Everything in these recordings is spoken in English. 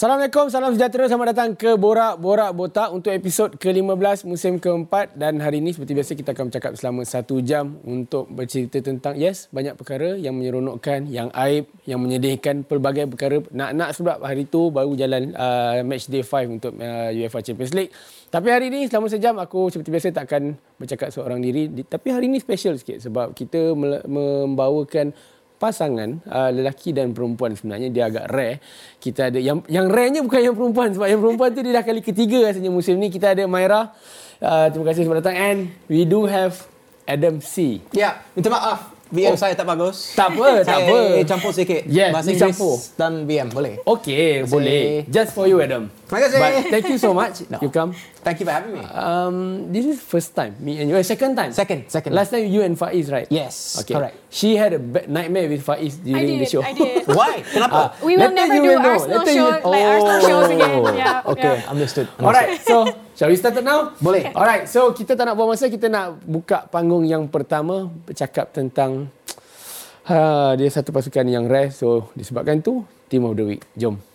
Assalamualaikum, salam sejahtera. Selamat datang ke Borak Borak Botak untuk episod ke-15 musim keempat. Dan hari ini seperti biasa kita akan bercakap selama satu jam untuk bercerita tentang, yes, banyak perkara yang menyeronokkan, yang aib, yang menyedihkan, pelbagai perkara. Nak-nak sebab hari itu baru jalan uh, match day 5 untuk uh, UEFA Champions League. Tapi hari ini selama sejam aku seperti biasa tak akan bercakap seorang diri. Tapi hari ini special sikit sebab kita membawakan pasangan uh, lelaki dan perempuan sebenarnya dia agak rare. Kita ada yang yang rare-nya bukan yang perempuan sebab yang perempuan tu dia dah kali ketiga rasanya musim ni kita ada Maira. Uh, terima kasih sebab datang and we do have Adam C. Ya, minta maaf VM oh. saya tak bagus. Tak apa, tak apa. Campur sikit. Yes, Bahasa Inggeris campur. dan VM, boleh? Okay, boleh. Just for you, Adam. Terima kasih. But thank you so much. no. You come. Thank you for having me. Um, this is first time, me and you. Uh, second time? Second, second. Last time you and Faiz, right? Yes, okay. correct. She had a nightmare with Faiz during did, the show. I did. Why? Kenapa? Uh, we will never do Arsenal show, oh. like Arsenal shows again. Yeah. Okay, yeah. understood. understood. Alright, so shall we start it now? Boleh. Alright, so kita tak nak buang masa, kita nak buka panggung yang pertama, bercakap tentang Ha, dia satu pasukan yang rare. So, disebabkan tu, Team of the Week. Jom.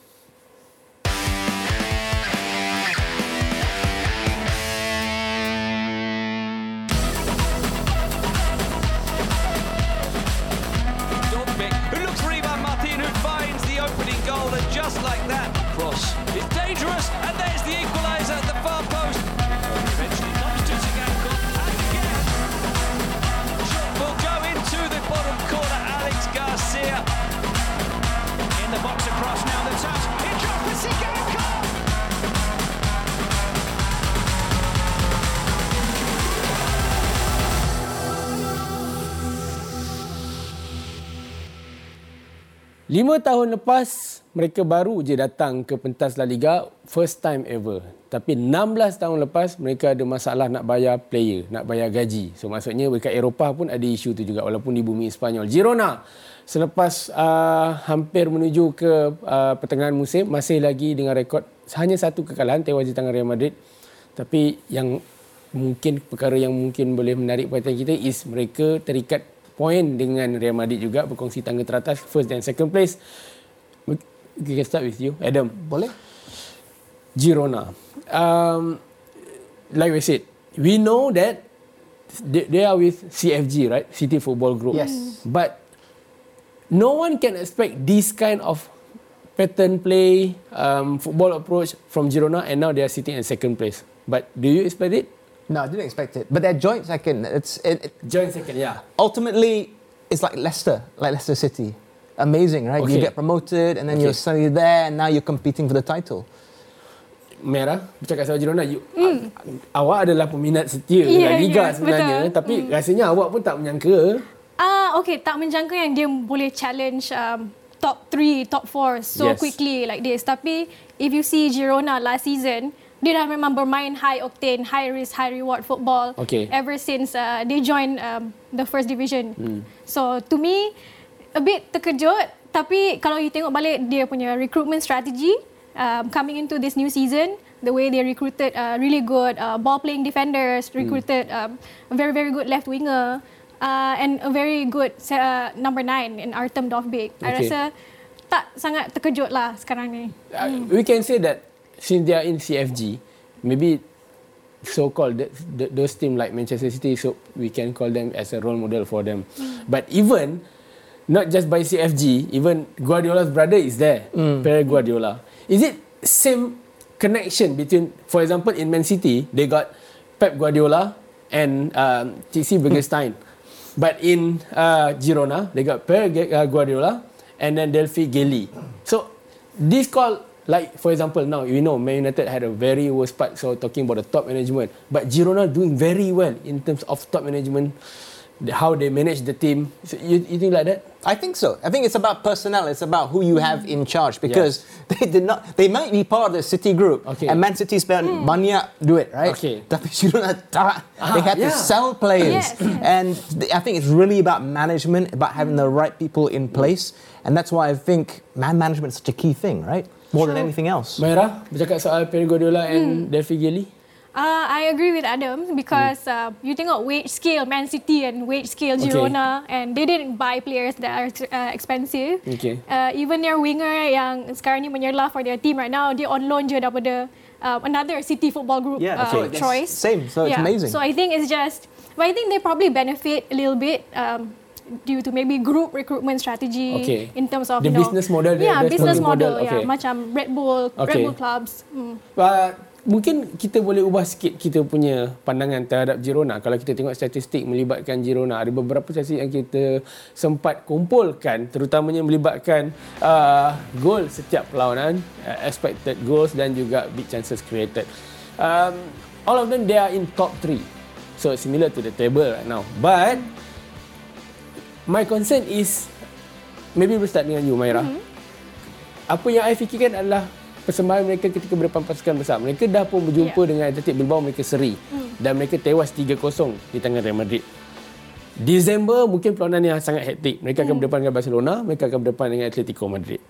Lima tahun lepas, mereka baru je datang ke pentas La Liga, first time ever. Tapi 16 tahun lepas, mereka ada masalah nak bayar player, nak bayar gaji. So maksudnya dekat Eropah pun ada isu tu juga walaupun di bumi Spanyol. Girona, selepas uh, hampir menuju ke uh, pertengahan musim, masih lagi dengan rekod hanya satu kekalahan, tewas di tangan Real Madrid. Tapi yang mungkin perkara yang mungkin boleh menarik perhatian kita is mereka terikat poin dengan Real Madrid juga berkongsi tangga teratas first dan second place. We can start with you, Adam. Boleh. Girona. Um, like we said, we know that they, they are with CFG, right? City Football Group. Yes. But no one can expect this kind of pattern play, um, football approach from Girona, and now they are sitting in second place. But do you expect it? No, I didn't expect it. But they're joint second. It's it, it, joint second, yeah. Ultimately, it's like Leicester, like Leicester City. Amazing, right? Okay. You get promoted, and then okay. you're suddenly there, and now you're competing for the title. Merah, bercakap soal Girona, you, mm. awak adalah peminat setia yeah, Liga yes, sebenarnya, betul. tapi mm. rasanya awak pun tak menyangka. Ah, uh, okay, tak menyangka yang dia boleh challenge um, top 3, top 4 so yes. quickly like this. Tapi if you see Girona last season, dia dah memang bermain high octane, high risk, high reward football okay. ever since uh, they joined um, the first division. Hmm. So to me, a bit terkejut. Tapi kalau you tengok balik dia punya recruitment strategy um, coming into this new season, the way they recruited uh, really good uh, ball playing defenders, hmm. recruited hmm. um, a very very good left winger, uh, and a very good uh, number nine in Artem Dovbyk. Okay. I rasa tak sangat terkejut lah sekarang ni. Uh, hmm. We can say that since they are in CFG, maybe so-called those team like Manchester City, so we can call them as a role model for them. Mm. But even not just by CFG, even Guardiola's brother is there, mm. Pep Guardiola. Is it same connection between, for example, in Man City, they got Pep Guardiola and um, Txiki Begiristain. But in uh, Girona, they got Pep Guardiola and then Delfí Geli. So this called like for example now we know Man United had a very worst part so talking about the top management. But Girona doing very well in terms of top management how they manage the team. So you, you think like that? I think so. I think it's about personnel. It's about who you have in charge because yes. they did not they might be part of the City group okay. and Man City spent mm. money do it right? Okay. Tapi Girona they had yeah. to sell players. Yes. and I think it's really about management about having the right people in place. And that's why I think man management is such a key thing right more than anything else. Maira, bercakap soal Pep Guardiola and hmm. Delphi Geli. Uh, I agree with Adam because uh, you tengok wage scale Man City and wage scale Girona okay. and they didn't buy players that are uh, expensive. Okay. Uh, even their winger yang sekarang ni menyerlah for their team right now, dia on loan je daripada uh, another City football group yeah, uh, okay. choice. Same, so yeah. it's amazing. So I think it's just, but I think they probably benefit a little bit. Um, due to maybe group recruitment strategy okay. in terms of the you know, business model yeah business model, model. yeah macam Red Bull okay. Red Bull clubs hmm. but mungkin kita boleh ubah sikit kita punya pandangan terhadap Girona. Kalau kita tengok statistik melibatkan Girona, ada beberapa statistik yang kita sempat kumpulkan terutamanya melibatkan uh, gol setiap perlawanan, uh, expected goals dan juga big chances created. Um, all of them they are in top 3. So similar to the table right now. But my concern is maybe we start dengan you Maira. Mm-hmm. Apa yang saya fikirkan adalah persembahan mereka ketika berdepan pasukan besar. Mereka dah pun berjumpa yeah. dengan Athletic Bilbao mereka seri mm. dan mereka tewas 3-0 di tangan Real Madrid. Disember mungkin perlawanan yang sangat hektik. Mereka mm. akan hmm. berdepan dengan Barcelona, mereka akan berdepan dengan Atletico Madrid.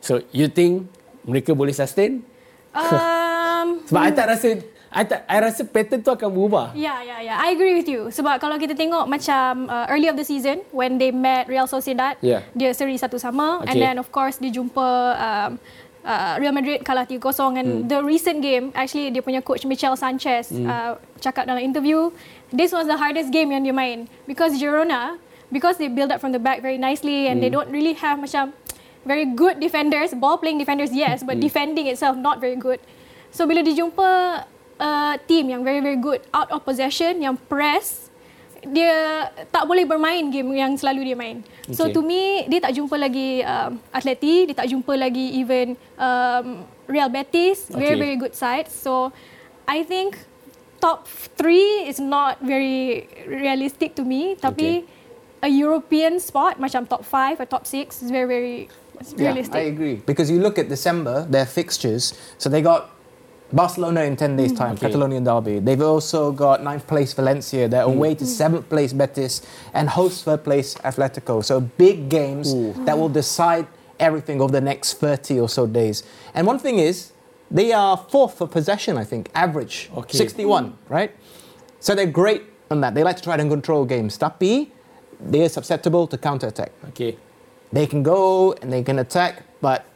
So, you think mereka boleh sustain? Um, Sebab hmm. I tak rasa I, tak, I rasa pattern tu akan berubah. Ya, yeah, ya, yeah, ya. Yeah. I agree with you. Sebab kalau kita tengok macam uh, early of the season, when they met Real Sociedad, yeah. dia seri satu sama. Okay. And then of course, dia jumpa um, uh, Real Madrid kalah 3-0 and hmm. the recent game actually dia punya coach Michel Sanchez hmm. uh, cakap dalam interview this was the hardest game yang dia main because Girona because they build up from the back very nicely and hmm. they don't really have macam very good defenders ball playing defenders yes but hmm. defending itself not very good so bila dijumpa uh, team yang very very good out of possession yang press dia tak boleh bermain game yang selalu dia main. Okay. So to me dia tak jumpa lagi um, Atleti, dia tak jumpa lagi even um, Real Betis, okay. very very good side. So I think top 3 is not very realistic to me tapi okay. a European spot macam top 5 or top 6 is very very realistic. Yeah, I agree. Because you look at December, their fixtures, so they got Barcelona in 10 days' time, okay. Catalonian derby. They've also got ninth place Valencia. They're mm. away to seventh place Betis and host third place Atletico. So big games Ooh. that will decide everything over the next 30 or so days. And one thing is, they are fourth for possession, I think, average. Okay. 61, mm. right? So they're great on that. They like to try and control games. Tapi, they are susceptible to counter attack. Okay. They can go and they can attack, but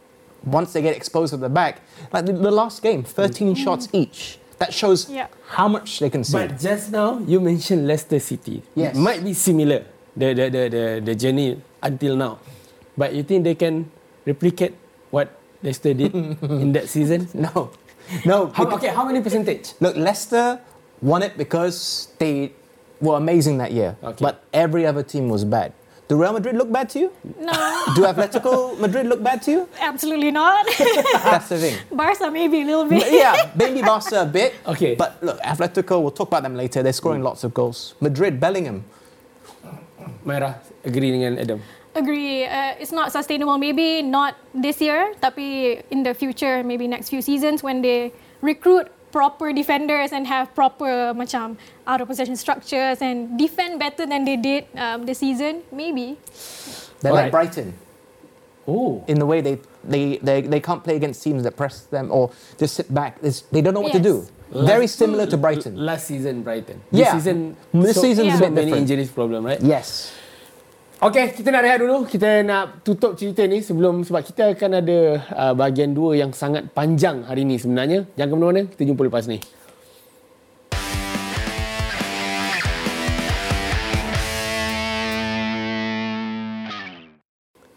once they get exposed at the back, like the, the last game, 13 mm. shots each. That shows yeah. how much they can see. But just now, you mentioned Leicester City. Yes. It might be similar, the, the, the, the, the journey until now. But you think they can replicate what Leicester did in that season? No. No. How, okay, how many percentage? Look, Leicester won it because they were amazing that year. Okay. But every other team was bad. Do Real Madrid look bad to you? No. Do Atletico Madrid look bad to you? Absolutely not. That's the thing. Barca maybe a little bit. yeah, maybe Barca a bit. Okay. But look, Atletico, we'll talk about them later. They're scoring mm. lots of goals. Madrid, Bellingham. Myra, agree dengan Adam. Agree. Uh, it's not sustainable. Maybe not this year, tapi in the future, maybe next few seasons when they recruit proper defenders and have proper macam out of possession structures and defend better than they did um, this season, maybe. They're like Brighton. Oh. In the way they, they, they, they can't play against teams that press them or just sit back. It's, they don't know what yes. to do. Last, Very similar to Brighton. Last season, Brighton. This yeah. season, this so, season yeah. so many injuries problem, right? Yes. Okay, kita nak rehat dulu. Kita nak tutup cerita ni sebelum sebab kita akan ada uh, bahagian dua yang sangat panjang hari ni sebenarnya. Jangan ke mana-mana, kita jumpa lepas ni.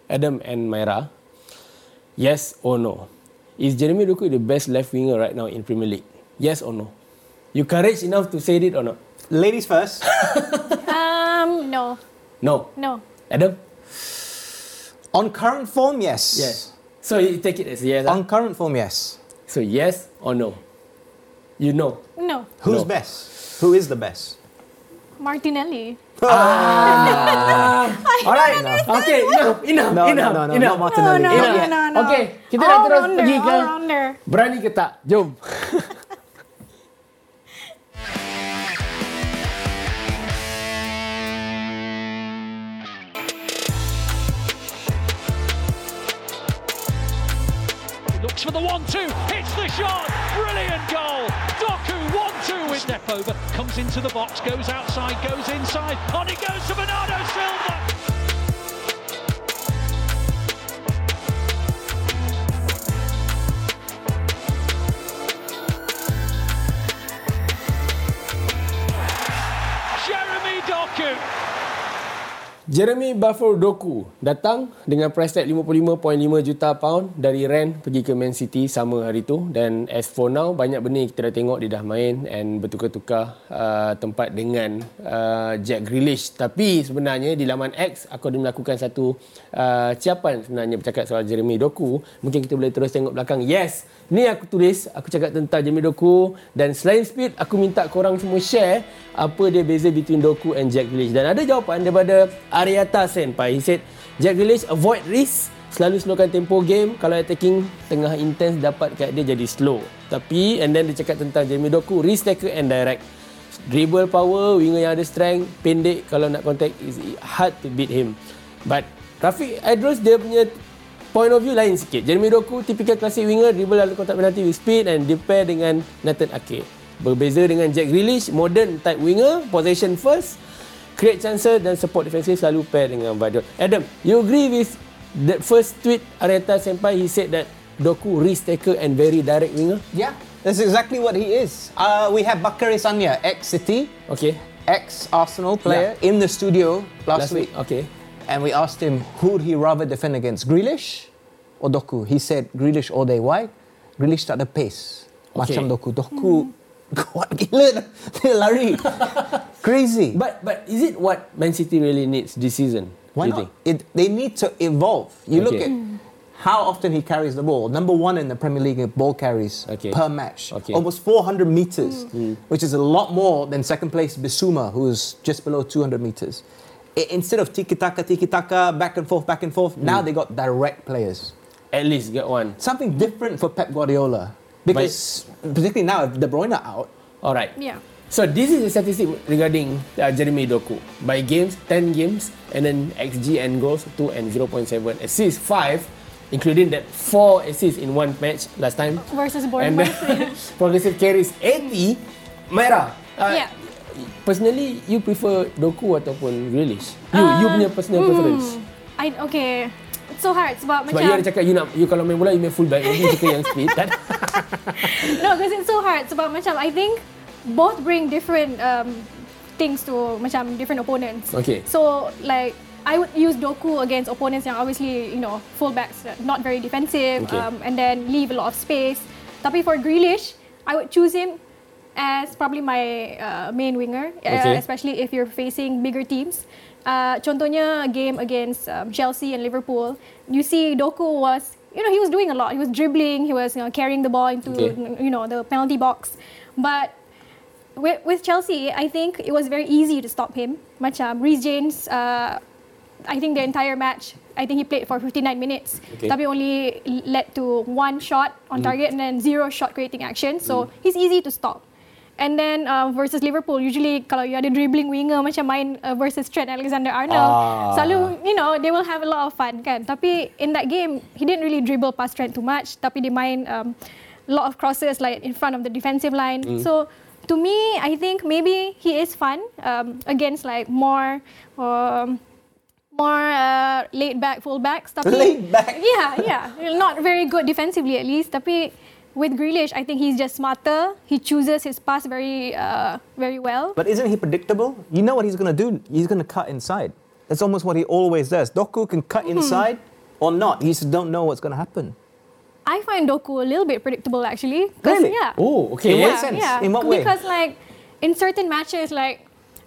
Adam and Myra, yes or no? Is Jeremy Doku the best left winger right now in Premier League? Yes or no? You courage enough to say it or not? Ladies first. um, no. No. No. Adam? On current form, yes. Yes. So you take it as yes. On current form, yes. So yes or no? You know. No. Who's no. best? Who is the best? Martinelli. Ah. Alright. Okay, enough, enough, no, enough, no, no, no, enough. No, Martinelli. No, no, no, no, Okay, kita dah terus pergi ke rounder. berani ke tak? Jom. for the one-two, hits the shot, brilliant goal. Doku one-two with step over, comes into the box, goes outside, goes inside, on it goes to Bernardo Silva. Jeremy Buffer Doku datang dengan price tag 55.5 juta pound dari Rennes pergi ke Man City sama hari tu. Dan as for now banyak benda kita dah tengok dia dah main and bertukar-tukar uh, tempat dengan uh, Jack Grealish. Tapi sebenarnya di laman X aku ada melakukan satu uh, ciapan sebenarnya bercakap soal Jeremy Doku. Mungkin kita boleh terus tengok belakang. Yes ni aku tulis aku cakap tentang Jeremy Doku. Dan selain speed aku minta korang semua share apa dia beza between Doku and Jack Grealish. Dan ada jawapan daripada Ariata Senpai. He said, Jack Grealish avoid risk, selalu slowkan tempo game. Kalau attacking tengah intense dapat kat dia jadi slow. Tapi, and then dia cakap tentang Jamie Doku, risk taker and direct. Dribble power, winger yang ada strength, pendek kalau nak contact, is hard to beat him. But, Rafiq Idrus dia punya point of view lain sikit. Jeremy Doku, typical classic winger, dribble lalu kontak penalti with speed and dia pair dengan Nathan Ake. Berbeza dengan Jack Grealish, modern type winger, possession first, create chances dan support defensive selalu pair dengan Vador. Adam, you agree with that first tweet Areta Senpai? He said that Doku risk taker and very direct winger. Yeah, that's exactly what he is. Uh, we have Bakary Sanya, ex-City, Okay. ex-Arsenal player, in the studio last, Last week. Okay. And we asked him who would he rather defend against, Grealish or Doku? He said Grealish all day. Why? Grealish tak ada pace. Okay. Macam Doku. Doku kuat gila dia lari. Crazy. But but is it what Man City really needs this season? Why do you not? think? It, they need to evolve. You look at how often he carries the ball. Number one in the Premier League in ball carries Okay. per match. Okay. Almost 400 meters, mm. Mm. which is a lot more than second place Bissouma, who's just below 200 meters. I- instead of tiki taka, tiki taka, back and forth, back and forth, mm. now they got direct players. At least get one. Something different for Pep Guardiola. Because, particularly now, if De Bruyne out, Alright. Yeah. So this is the statistic regarding uh, Jeremy Doku. By games, 10 games, and then XG and goals 2 and 0.7. Assists 5, including that 4 assists in one match last time. Versus And Bournemouth. then progressive carries 80. Myra, uh, Yeah. personally you prefer Doku ataupun Grealish? You, you punya personal preference. I okay. It's so hard sebab, Sebab macam you ada cakap you nak you kalau main bola you main full back, you suka yang speed kan? no, because it's so hard sebab macam I think both bring different um, things to macam different opponents. Okay. So like I would use Doku against opponents yang obviously you know fullbacks uh, not very defensive Okay. um, and then leave a lot of space. Tapi for Grealish, I would choose him as probably my uh, main winger, Okay. uh, especially if you're facing bigger teams. Uh, contohnya game against um, Chelsea and Liverpool, you see Doku was, you know, he was doing a lot. He was dribbling, he was you know, carrying the ball into, Okay. you know, the penalty box. But with, with Chelsea, I think it was very easy to stop him. Macam Reece James, uh, I think the entire match, I think he played for 59 minutes. Okay. Tapi only led to one shot on target and then zero shot creating action. So he's easy to stop. And then uh, versus Liverpool, usually kalau you ada dribbling winger macam main uh, versus Trent Alexander-Arnold, Ah. selalu you know they will have a lot of fun kan. Tapi in that game, he didn't really dribble past Trent too much. Tapi dia main um, lot of crosses like in front of the defensive line. So to me, I think maybe he is fun um, against like more. Um, more uh, laid back fullbacks tapi Laid back? yeah yeah not very good defensively at least tapi with Grealish I think he's just smarter he chooses his pass very uh, very well But isn't he predictable? You know what he's going to do? He's going to cut inside. That's almost what he always does. Doku can cut Hmm. inside or not. He just don't know what's going to happen. I find Doku a little bit predictable actually 'Cause, Really? yeah Oh, okay. In what yeah, sense? yeah. In what way? Because like in certain matches, like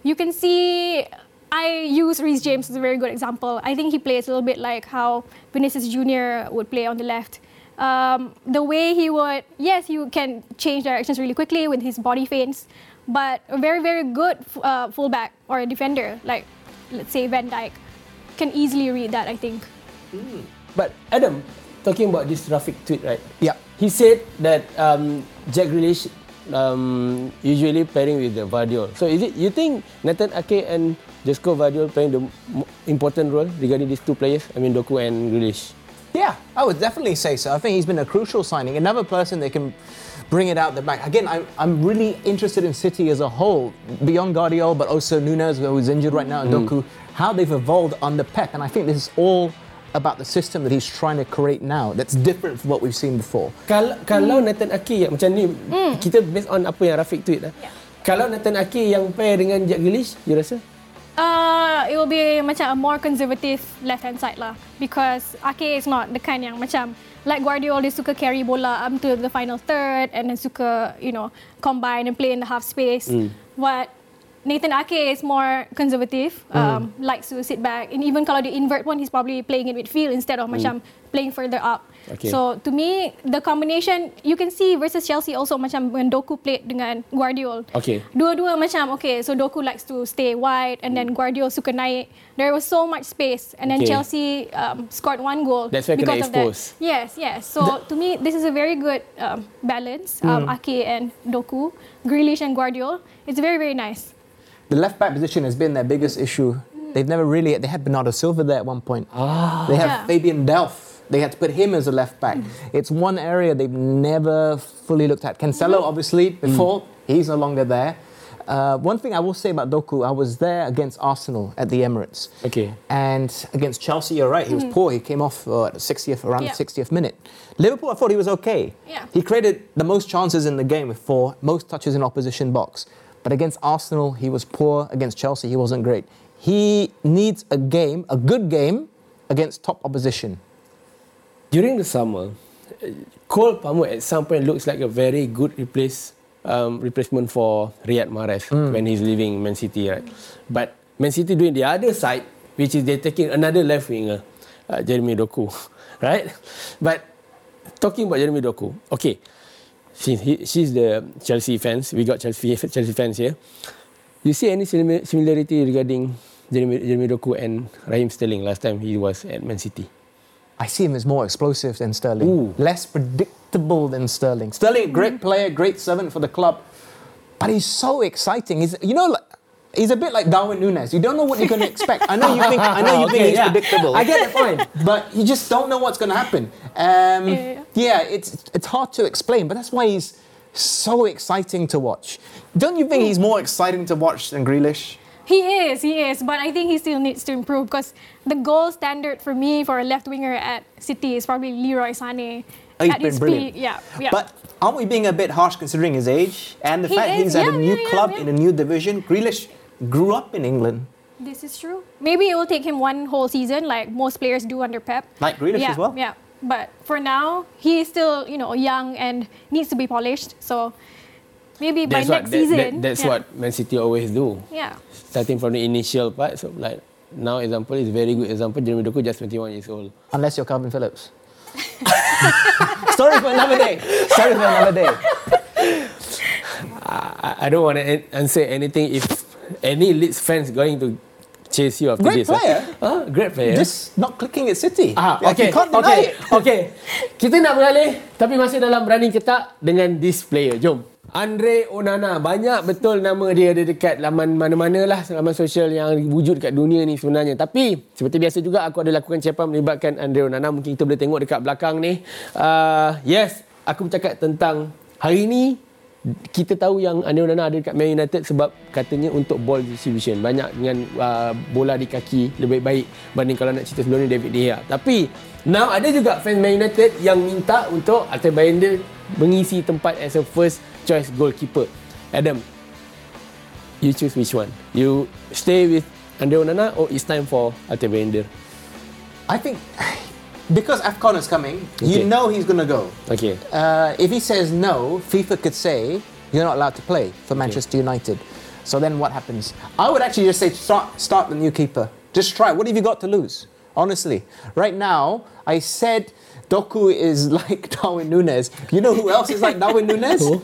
you can see, I use Reece James as a very good example. I think he plays a little bit like how Vinicius Junior would play on the left. Um, the way he would, yes, he can change directions really quickly with his body feints, but a very very good uh, fullback or a defender like let's say Van Dijk can easily read that. I think. But Adam, talking about this Rafiq tweet, right? Yeah. He said that um, Jack Grealish um, usually pairing with the Gvardiol. So is it you think Nathan Ake and Josko Gvardiol playing the important role regarding these two players? I mean Doku and Grealish. Yeah, I would definitely say so. I think he's been a crucial signing. Another person that can bring it out the back. Again, I'm, I'm really interested in City as a whole, beyond Gvardiol, but also Nunes, who's injured right now, and Doku, mm. how they've evolved under Pep. And I think this is all about the system that he's trying to create now that's different from what we've seen before. Kalau mm. kalau Nathan Ake yang macam ni mm. kita based on apa yang Rafiq tweet lah. Yeah. Kalau Nathan Ake yang pair dengan Jack Grealish, you rasa? Uh, it will be macam a more conservative left hand side lah because Ake is not the kind yang macam like Guardiola dia suka carry bola up to the final third and then suka you know combine and play in the half space. But Nathan Ake is more conservative, um, likes to sit back and even kalau dia invert one, he's probably playing in midfield instead of macam playing further up. Okay. So to me, the combination you can see versus Chelsea also macam when Doku played dengan Gvardiol. Okay. Dua-dua macam okay, so Doku likes to stay wide and then Gvardiol suka naik. There was so much space and then Okay. Chelsea um, scored one goal That's why because of that. Yes, yes. So to me, this is a very good um, balance. Um, Hmm. Ake and Doku, Grealish and Gvardiol. It's very very nice. The left back position has been their biggest issue. They've never really, they had Bernardo Silva there at one point. Ah. They Yeah. have Fabian Delph. They had to put him as a left back. Mm. It's one area they've never fully looked at. Cancelo, mm-hmm. obviously, mm. before, he's no longer there. Uh, one thing I will say about Doku, I was there against Arsenal at the Emirates. Okay. And against Chelsea, you're right, he was mm. poor. He came off uh, at the 60th, around Yeah. the 60th minute. Liverpool, I thought he was okay. Yeah. He created the most chances in the game with four, most touches in opposition box. But against Arsenal, he was poor. Against Chelsea, he wasn't great. He needs a game, a good game, against top opposition. During the summer, Cole Palmer at some point looks like a very good replace um, replacement for Riyad Mahrez when he's leaving Man City, right? But Man City doing the other side, which is they're taking another left winger, uh, Jeremy Doku, right? But talking about Jeremy Doku, okay, she, he, she's the Chelsea fans. We got Chelsea Chelsea fans here. You see any similarity regarding Jeremy, Jeremy Doku and Raheem Sterling last time he was at Man City? I see him as more explosive than Sterling, Ooh. less predictable than Sterling. Sterling, great player, great servant for the club, but he's so exciting. He's, you know, like, he's a bit like Darwin Núñez. You don't know what you're going to expect. I know you think, I know you think Okay, he's yeah. predictable. I get the point. but you just don't know what's going to happen. Um, Yeah, yeah, it's it's hard to explain, but that's why he's so exciting to watch. Don't you think he's more exciting to watch than Grealish? He is, he is, but I think he still needs to improve because the goal standard for me for a left winger at City is probably Leroy Sané. Oh, he's at been his brilliant. peak. Yeah, yeah. But aren't we being a bit harsh considering his age and the He fact is, he's at a yeah, new yeah, yeah, club yeah. in a new division? Grealish grew up in England. This is true. Maybe it will take him one whole season, like most players do under Pep. Like Grealish yeah, as well? Yeah, but for now, he is still, you know, young and needs to be polished. So maybe by That's what next that- season. that- that's yeah. what Man City always do. Yeah. Starting from the initial part, so like now example is very good example. Jeremy Doku just 21 years old. Unless you're Kalvin Phillips. Sorry for another day. Sorry for another day. I, I don't want to answer anything if any Leeds fans going to chase you after Great this. ah. player. Huh? Great player. Just not clicking at City. Ah, Like, okay, You can't deny okay, it. okay. Kita nak beralih, tapi masih dalam berani kita dengan this player. Jom. Andre Onana banyak betul nama dia ada dekat laman mana-mana lah laman sosial yang wujud kat dunia ni sebenarnya tapi seperti biasa juga aku ada lakukan cepan melibatkan Andre Onana mungkin kita boleh tengok dekat belakang ni uh, yes aku bercakap tentang hari ni kita tahu yang Andre Onana ada dekat Man United sebab katanya untuk ball distribution. Banyak dengan uh, bola di kaki lebih baik banding kalau nak cerita sebelum ni David De Gea. Tapi now ada juga fans Man United yang minta untuk Alter Bayender mengisi tempat as a first choice goalkeeper. Adam you choose which one? You stay with Andre Onana or it's time for Alter Bayender I think because AFCON is coming, Okay. you know he's going to go. okay Uh, if he says no, FIFA could say you're not allowed to play for Manchester United. So then what happens? I would actually just say start, start the new keeper. Just try. What have you got to lose? Honestly, right now, I said Doku is like Darwin Núñez. You know who else is like Darwin Núñez? Who?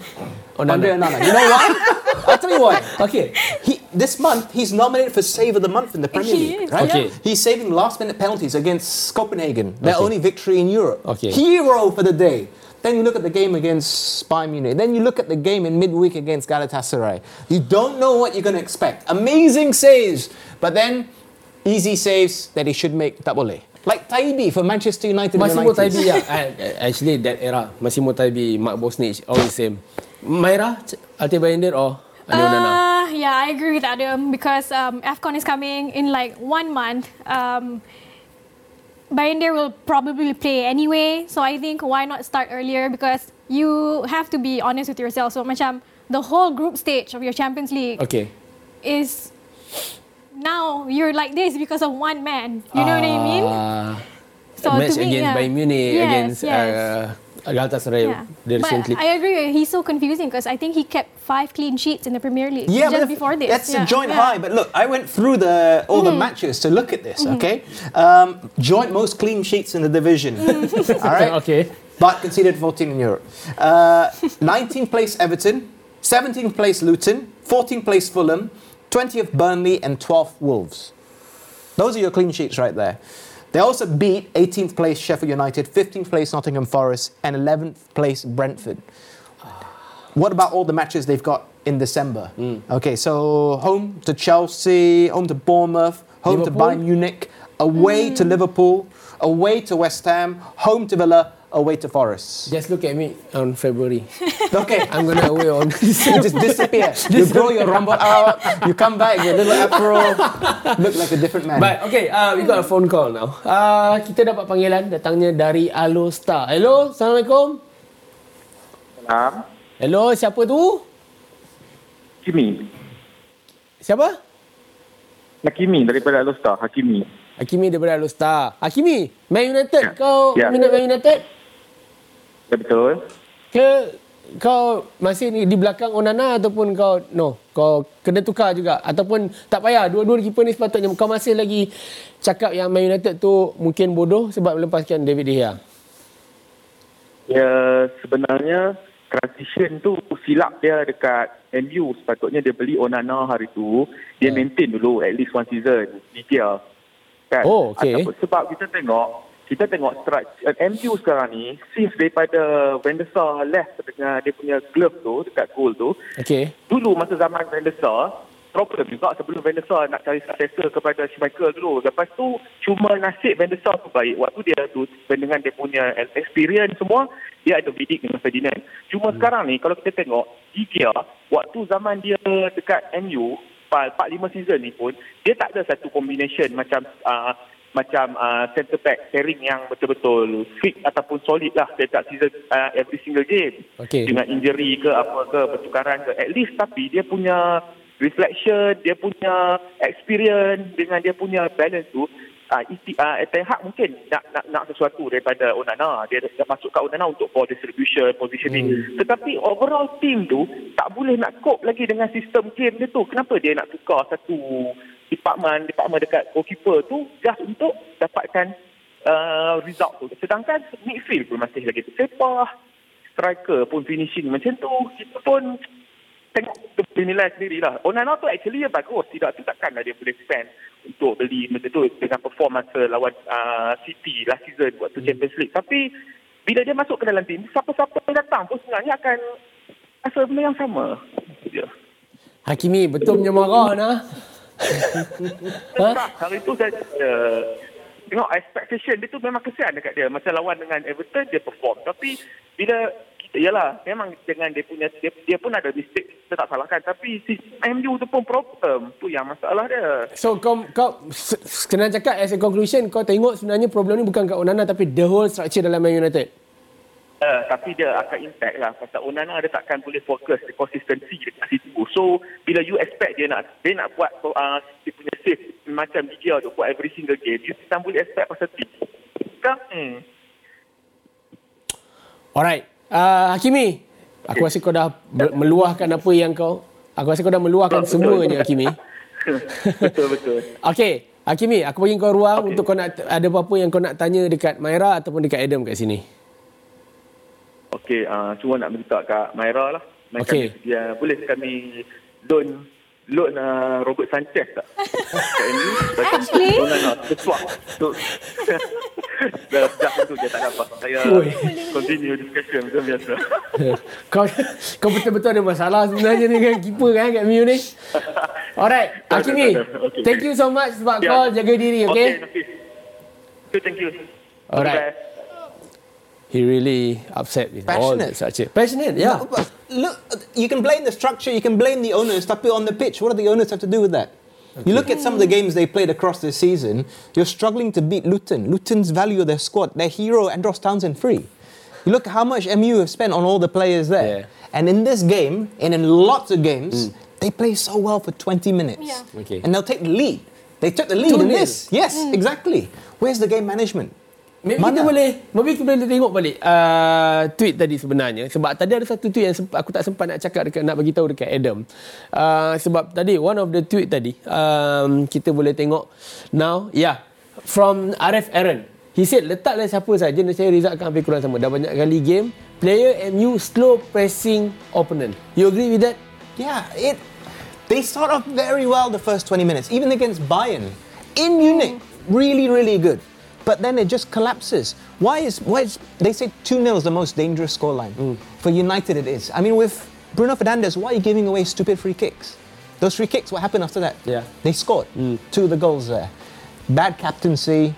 Oh, Onana. Andre Onana. You know why? I'll tell you why. okay He, this month, he's nominated for Save of the Month in the Premier He League. is, Right? Okay. He's saving last minute penalties against Copenhagen, their Okay. only victory in Europe. Okay. Hero for the day. Then you look at the game against Bayern Munich. Then you look at the game in midweek against Galatasaray. You don't know what you're going to expect. Amazing saves, but then easy saves that he should make double A. Like Taibi for Manchester United. in the Massimo 90s. Taibi ya. Uh, Actually that era Massimo Taibi, Mark Bosnich, all the same. Maira, Altay Bayindir or Uh, yeah, I agree with Adam because um, AFCON is coming in like one month. Um, Bayindir will probably play anyway, so I think why not start earlier because you have to be honest with yourself. So macam the whole group stage of your Champions League Okay. is now you're like this because of one man. You know what I mean? Ah, So match to me, against yeah. Bayern Munich Yes, against yes. Uh, Galatasaray Yeah. yeah. But recently. I agree. He's so confusing because I think he kept five clean sheets in the Premier League Yeah, just but before this. that's yeah. a joint yeah. Mm-hmm. high. But look, I went through the all the matches to look at this. Okay, um, joint most clean sheets in the division. Mm-hmm. all right. okay. But conceded 14 in Europe. Uh, 19th place Everton, 17th place Luton, 14th place Fulham, 20th Burnley, and 12th Wolves. Those are your clean sheets right there. They also beat 18th place Sheffield United, 15th place Nottingham Forest, and 11th place Brentford. What about all the matches they've got in December? Hmm. Okay, so home to Chelsea, home to Bournemouth, home to Bayern Munich, away to hmm. Liverpool, away to West Ham, home to Villa, away to Forest. Just look at me on February. Okay, I'm gonna away on. you just disappear. You grow your rumble out, you come back a little afro, look like a different man. But okay, uh, we got a phone call now. Uh, kita dapat panggilan datangnya dari Alo Star. Hello, Assalamualaikum. Salam. Hello, siapa tu? Hakimi. Siapa? Hakimi daripada Alostar. Hakimi. Hakimi daripada Alo Star. Hakimi, Man United. Ya. Kau Ya. minat Man United? Ya, betul. Ke kau masih ni di belakang Onana ataupun kau no kau kena tukar juga ataupun tak payah dua-dua keeper ni sepatutnya kau masih lagi cakap yang Man United tu mungkin bodoh sebab melepaskan David De Gea. Ya, sebenarnya transition tu silap dia dekat MU. Sepatutnya dia beli Onana hari tu. Dia Ya. maintain dulu at least one season. Di dia. Kan? Oh, okay. Ataupun sebab kita tengok kita tengok structure MU sekarang ni since daripada Van der Sar left dengan dia punya glove tu dekat goal tu Okay. dulu masa zaman Van der Sar problem juga sebelum Van der Sar nak cari successor kepada Schmeichel dulu. Lepas tu cuma nasib Van der Sar tu baik. Waktu dia tu dengan dia punya experience semua dia ada bidik dengan Ferdinand. Cuma hmm. sekarang ni kalau kita tengok Digia waktu zaman dia dekat MU 4-5 season ni pun dia tak ada satu combination macam uh, macam uh, centre back pairing yang betul-betul fit ataupun solid lah dekat season uh, every single game Okey. dengan injury ke apa ke pertukaran ke at least tapi dia punya reflection dia punya experience dengan dia punya balance tu uh, isti, uh, Ten Hag mungkin nak, nak nak sesuatu daripada Onana. Dia dah masuk kat Onana untuk ball distribution positioning. Hmm. tetapi overall team tu tak boleh nak cope lagi dengan sistem game dia tu. Kenapa dia nak tukar satu department department dekat goalkeeper tu just untuk dapatkan uh, result tu? Sedangkan midfield pun masih lagi tersepah striker pun finishing macam tu. Kita pun tengok nilai sendiri lah Onana tu actually dia bagus tidak tu takkanlah dia boleh spend untuk beli macam tu dengan perform masa lawan uh, City last season waktu Champions League tapi bila dia masuk ke dalam tim siapa-siapa yang datang pun sebenarnya akan rasa benda yang sama dia. Hakimi betul punya marah nah. ha? Hari tu saya uh, tengok expectation dia tu memang kesian dekat dia. Macam lawan dengan Everton dia perform. Tapi bila yalah memang dengan dia punya dia, dia pun ada mistake kita tak salahkan tapi si MU tu pun problem. Tu yang masalah dia. So kau kau kena cakap as a conclusion kau tengok sebenarnya problem ni bukan kat Onana tapi the whole structure dalam Man United. Uh, tapi dia akan impact lah pasal Onana dia takkan boleh fokus di konsistensi dekat situ. So bila you expect dia nak dia nak buat uh, dia punya save macam dia tu buat every single game, you tak boleh expect pasal tu. Kan? Hmm. Alright. Uh, Hakimi, aku rasa kau dah ber- meluahkan apa yang kau aku rasa kau dah meluahkan Betul, semuanya betul. Hakimi. betul betul. Okay, Hakimi, aku bagi kau ruang okay. untuk kau nak ada apa-apa yang kau nak tanya dekat Maira ataupun dekat Adam kat sini. Okey, uh, cuma nak minta kat Maira lah. Macam Okey. Dia boleh kami loan loan uh, Robert Sanchez tak? Kat MU. Actually? Loan nak sesuap. So, dah, dah tentu dia tak dapat. Saya continue discussion macam biasa. kau kau betul-betul ada masalah sebenarnya dengan keeper kan kat MU ni. Alright, Hakimi. ada. Okay. Thank you so much sebab kau jaga diri, okay? Nafis. you, thank you. Alright. He really upset with all Passionate. the such a passionate. Yeah. No, but look, you can blame the structure, you can blame the owners, tapi on the pitch, what do the owners have to do with that? You look at some of the games they played across this season, you're struggling to beat Luton. Luton's value of their squad, their hero, Andros Townsend, free. You look at how much MU have spent on all the players there. Yeah. And in this game, and in lots of games, mm. they play so well for 20 minutes. Yeah. Okay. And they'll take the lead. They took the lead in 2-0. this. Yes, mm. exactly. Where's the game management? Maybe Mana? kita boleh maybe kita boleh tengok balik uh, tweet tadi sebenarnya sebab tadi ada satu tweet yang sempat, aku tak sempat nak cakap dekat nak bagi tahu dekat Adam. Uh, sebab tadi one of the tweet tadi um, kita boleh tengok now yeah from Arif Aaron. He said letaklah siapa saja nescaya result akan hampir kurang sama. Dah banyak kali game player MU slow pressing opponent. You agree with that? Yeah, it. They start off very well the first 20 minutes, even against Bayern in Munich. Really, really good. But then it just collapses. Why is why is they say 2 0 is the most dangerous scoreline for United? It is. I mean, with Bruno Fernandes, why are you giving away stupid free kicks? Those free kicks, what happened after that? Yeah. they scored two of the goals there. Bad captaincy,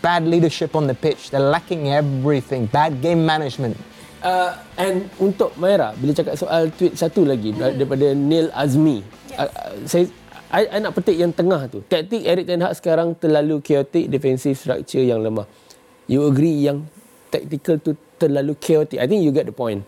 bad leadership on the pitch. They're lacking everything. Bad game management. Uh, and untuk Maira bila cakap soal tweet satu lagi hmm. daripada Neil Azmi yes. uh, uh, saya I, I nak petik yang tengah tu taktik Eric Ten Hag sekarang terlalu chaotic defensive structure yang lemah you agree yang tactical tu terlalu chaotic I think you get the point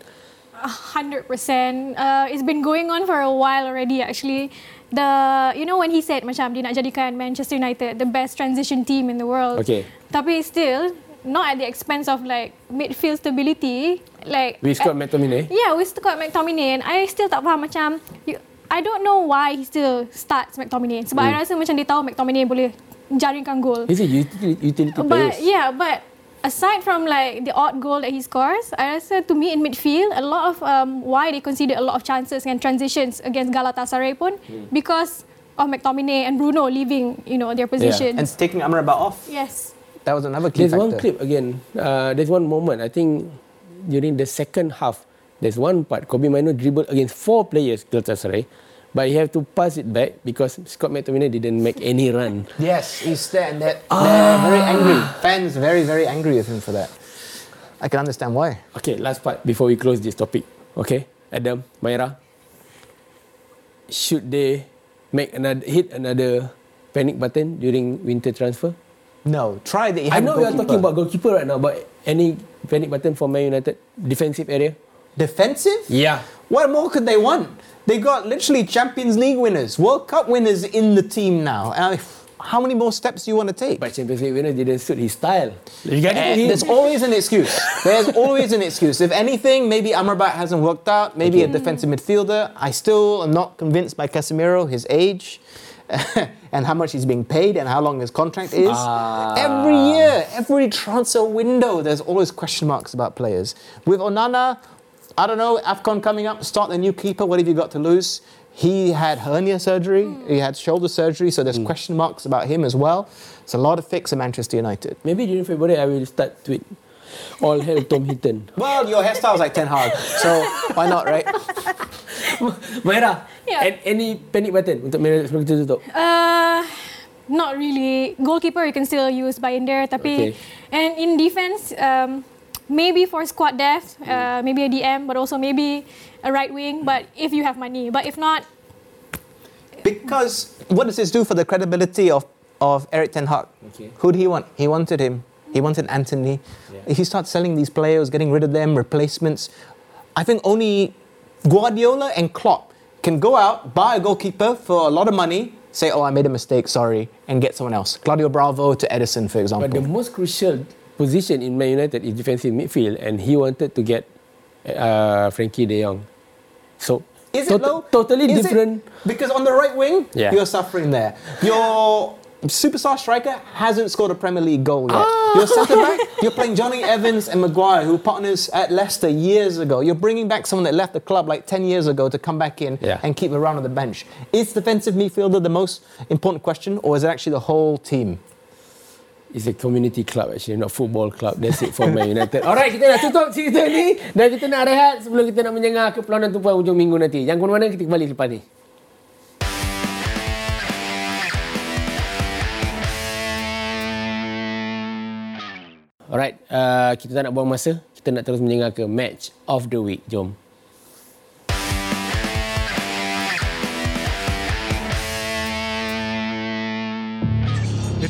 hundred percent. Uh, it's been going on for a while already. Actually, the you know when he said macam dia nak jadikan Manchester United the best transition team in the world. Okay. Tapi still not at the expense of like midfield stability. Like with Scott uh, McTominay Yeah, with Scott McTominay. And I still tak faham macam you, I don't know why he still starts McTominay. Sebab I rasa macam dia tahu McTominay boleh jaringkan gol. he's a utility, utility But yeah, but aside from like the odd goal that he scores, I rasa to me in midfield, a lot of um, why they conceded a lot of chances and transitions against Galatasaray pun because of McTominay and Bruno leaving, you know, their positions. And taking Amrabat off. yes. That was another key There's one factor. clip again. Uh, there's one moment. I think during the second half, there's one part. Kobbie Mainoo dribbled against four players, Galatasaray, but he have to pass it back because Scott McTominay didn't make any run. Yes, he's there and ah. they're, they're very angry. Fans very, very angry with him for that. I can understand why. Okay, last part before we close this topic. Okay, Adam, Myra, should they make another hit another panic button during winter transfer? No, try the. I know we are talking about goalkeeper right now, but any panic button for Man United defensive area? Defensive. Yeah. What more could they want? They got literally Champions League winners, World Cup winners in the team now. Uh, how many more steps do you want to take? But Champions League winner didn't suit his style. You got Eh, it. There's always an excuse. There's always an excuse. If anything, maybe Amrabat hasn't worked out. Maybe a defensive midfielder. I still am not convinced by Casemiro, his age, and how much he's being paid, and how long his contract is. Every year, every transfer window, there's always question marks about players. With Onana, I don't know. Afcon coming up. Start the new keeper. What have you got to lose? He had hernia surgery. He had shoulder surgery, so there's question marks about him as well. It's a lot of fix at Manchester United. Maybe during February I will start tweet all hell Tom Hinton. Well, your hairstyle hairstyle's like Ten Hag, so why not, right? Myra, Yeah. any panic button untuk Myra sebelum kita tutup? Uh, not really. Goalkeeper you can still use Bayindir, tapi Okay. and in defense, um, maybe for squad depth, uh, maybe a DM, but also maybe a right wing. But if you have money, but if not, Because what does this do for the credibility of, of Eric Ten Hag? Okay. Who did he want? He wanted him. He wanted Antony. If he starts selling these players, getting rid of them, replacements, I think only Guardiola and Klopp can go out, buy a goalkeeper for a lot of money, say, oh, I made a mistake, sorry, and get someone else. Claudio Bravo to Ederson, for example. But the most crucial position in Man United is defensive midfield, and he wanted to get uh, Frenkie De Jong. So Is it low? totally Is it? different. Because on the right wing, Yeah. you're suffering there. Your superstar striker hasn't scored a Premier League goal yet. Ah. Your centre back, you're playing Jonny Evans and Maguire, who were partners at Leicester years ago. You're bringing back someone that left the club like 10 years ago to come back in Yeah. and keep around on the bench. Is defensive midfielder the most important question, or is it actually the whole team? It's a community club actually, not football club. That's it for Man United. Alright, kita dah tutup cerita ni dan kita nak rehat sebelum kita nak menjengah ke peluang tumpuan hujung minggu nanti. Jangan ke mana-mana, kita kembali lepas ni. Alright, uh, kita tak nak buang masa. Kita nak terus mendengar ke match of the week. Jom.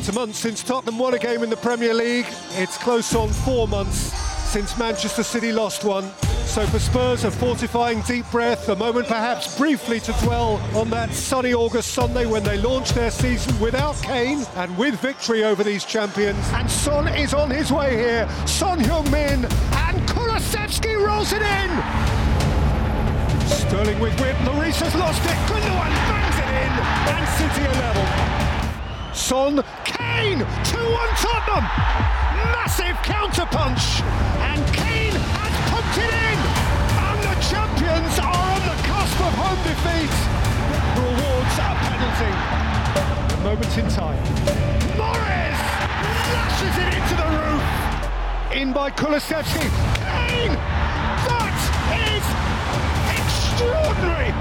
It's a month since Tottenham won a game in the Premier League. It's close on four months since Manchester City lost one. So for Spurs, a fortifying deep breath, a moment perhaps briefly to dwell on that sunny August Sunday when they launched their season without Kane and with victory over these champions. And Son is on his way here. Son Heung-min and Kulusevski rolls it in. Sterling with whip, Lloris has lost it, Gundogan bangs it in, and City are level. Son, Kane, 2-1 Tottenham. Massive counterpunch, and Kane has pumped it in. And the champions are on the cusp of home defeat. Rewards a penalty. A moment in time. Mahrez lashes it into the roof. In by Kulusevski. Kane! That is extraordinary.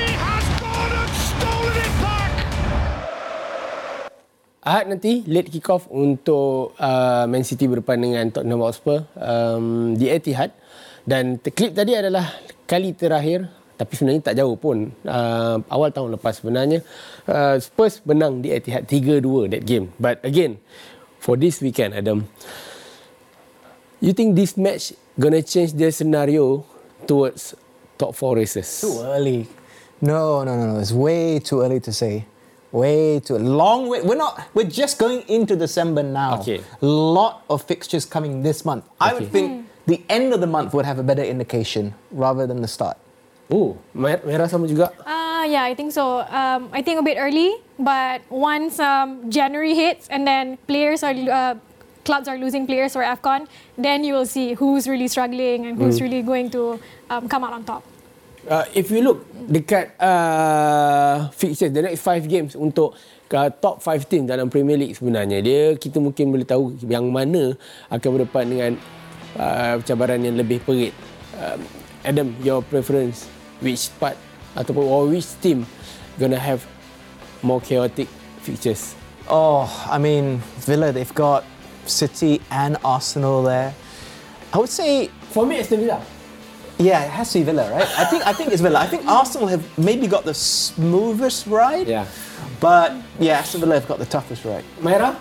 He has gone and stolen it back. Ahad nanti late kick off untuk uh, Man City berdepan dengan Tottenham Hotspur um, di Etihad dan klip tadi adalah kali terakhir tapi sebenarnya tak jauh pun uh, awal tahun lepas sebenarnya uh, Spurs menang di Etihad 3-2 that game but again for this weekend Adam you think this match gonna change their scenario towards top 4 races Too early. No, no, no, no. It's way too early to say. Way too long way. We're not. We're just going into December now. Okay. Lot of fixtures coming this month. I would Okay. think the end of the month would have a better indication rather than the start. oh merah sama juga Uh, yeah, I think so. Um, I think a bit early, but once um, January hits and then players are uh, clubs are losing players for Afcon, then you will see who's really struggling and who's really going to um, come out on top. Uh, if you look dekat uh, fixtures the next five games untuk uh, top five team dalam Premier League sebenarnya dia kita mungkin boleh tahu yang mana akan berdepan dengan uh, cabaran yang lebih perit. Um, Adam, your preference which part ataupun or which team gonna have more chaotic fixtures? Oh, I mean, Villa, they've got City and Arsenal there. I would say, For me, Aston Villa. Yeah, it has to be Villa, right? I think I think it's Villa. I think Arsenal have maybe got the smoothest ride, Yeah. but yeah, Aston Villa have got the toughest ride. Maira?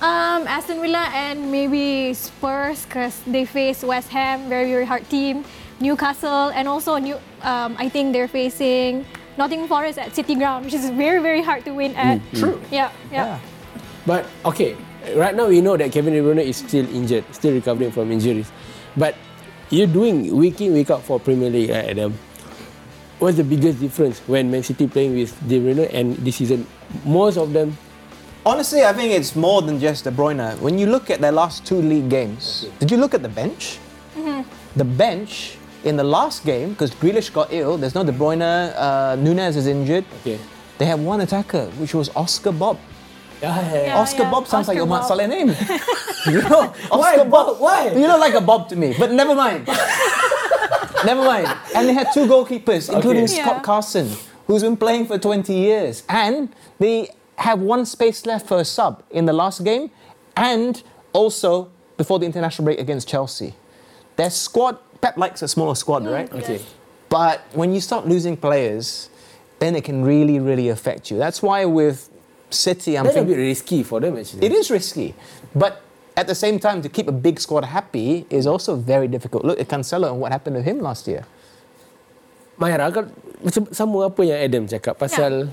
Um, Aston Villa and maybe Spurs because they face West Ham, very very hard team. Newcastle and also new. Um, I think they're facing Nottingham Forest at City Ground, which is very very hard to win at. True. Yeah, yeah. Yeah. But okay, right now we know that Kevin De Bruyne is still injured, still recovering from injuries. But you're doing week in week out for Premier League, right, Adam? What's the biggest difference when Man City playing with De Bruyne and this season? Most of them, Honestly, I think it's more than just De Bruyne. When you look at their last two league games, did you look at the bench? The bench in the last game, because Grealish got ill, there's no De Bruyne, uh, Nunes is injured. okay. They have one attacker, which was Oscar Bobb. Yeah, Oscar yeah. Bob sounds like Oscar a Mat Bob. Saleh name. you know, Why Oscar Bobb? Why? You look like a Bob to me, but never mind. never mind. And they had two goalkeepers, including Okay. Scott Yeah. Carson, who's been playing for 20 years. And they have one space left for a sub in the last game, and also before the international break against Chelsea. Their squad, Pep likes a smaller squad, mm, right? Okay. But when you start losing players, then it can really, really affect you. That's why with City, I'm That's a thinking bit risky for them actually. it is risky. But at the same time, to keep a big squad happy is also very difficult. Look at Cancelo and what happened to him last year. Maira, kau macam sama apa yang Adam cakap pasal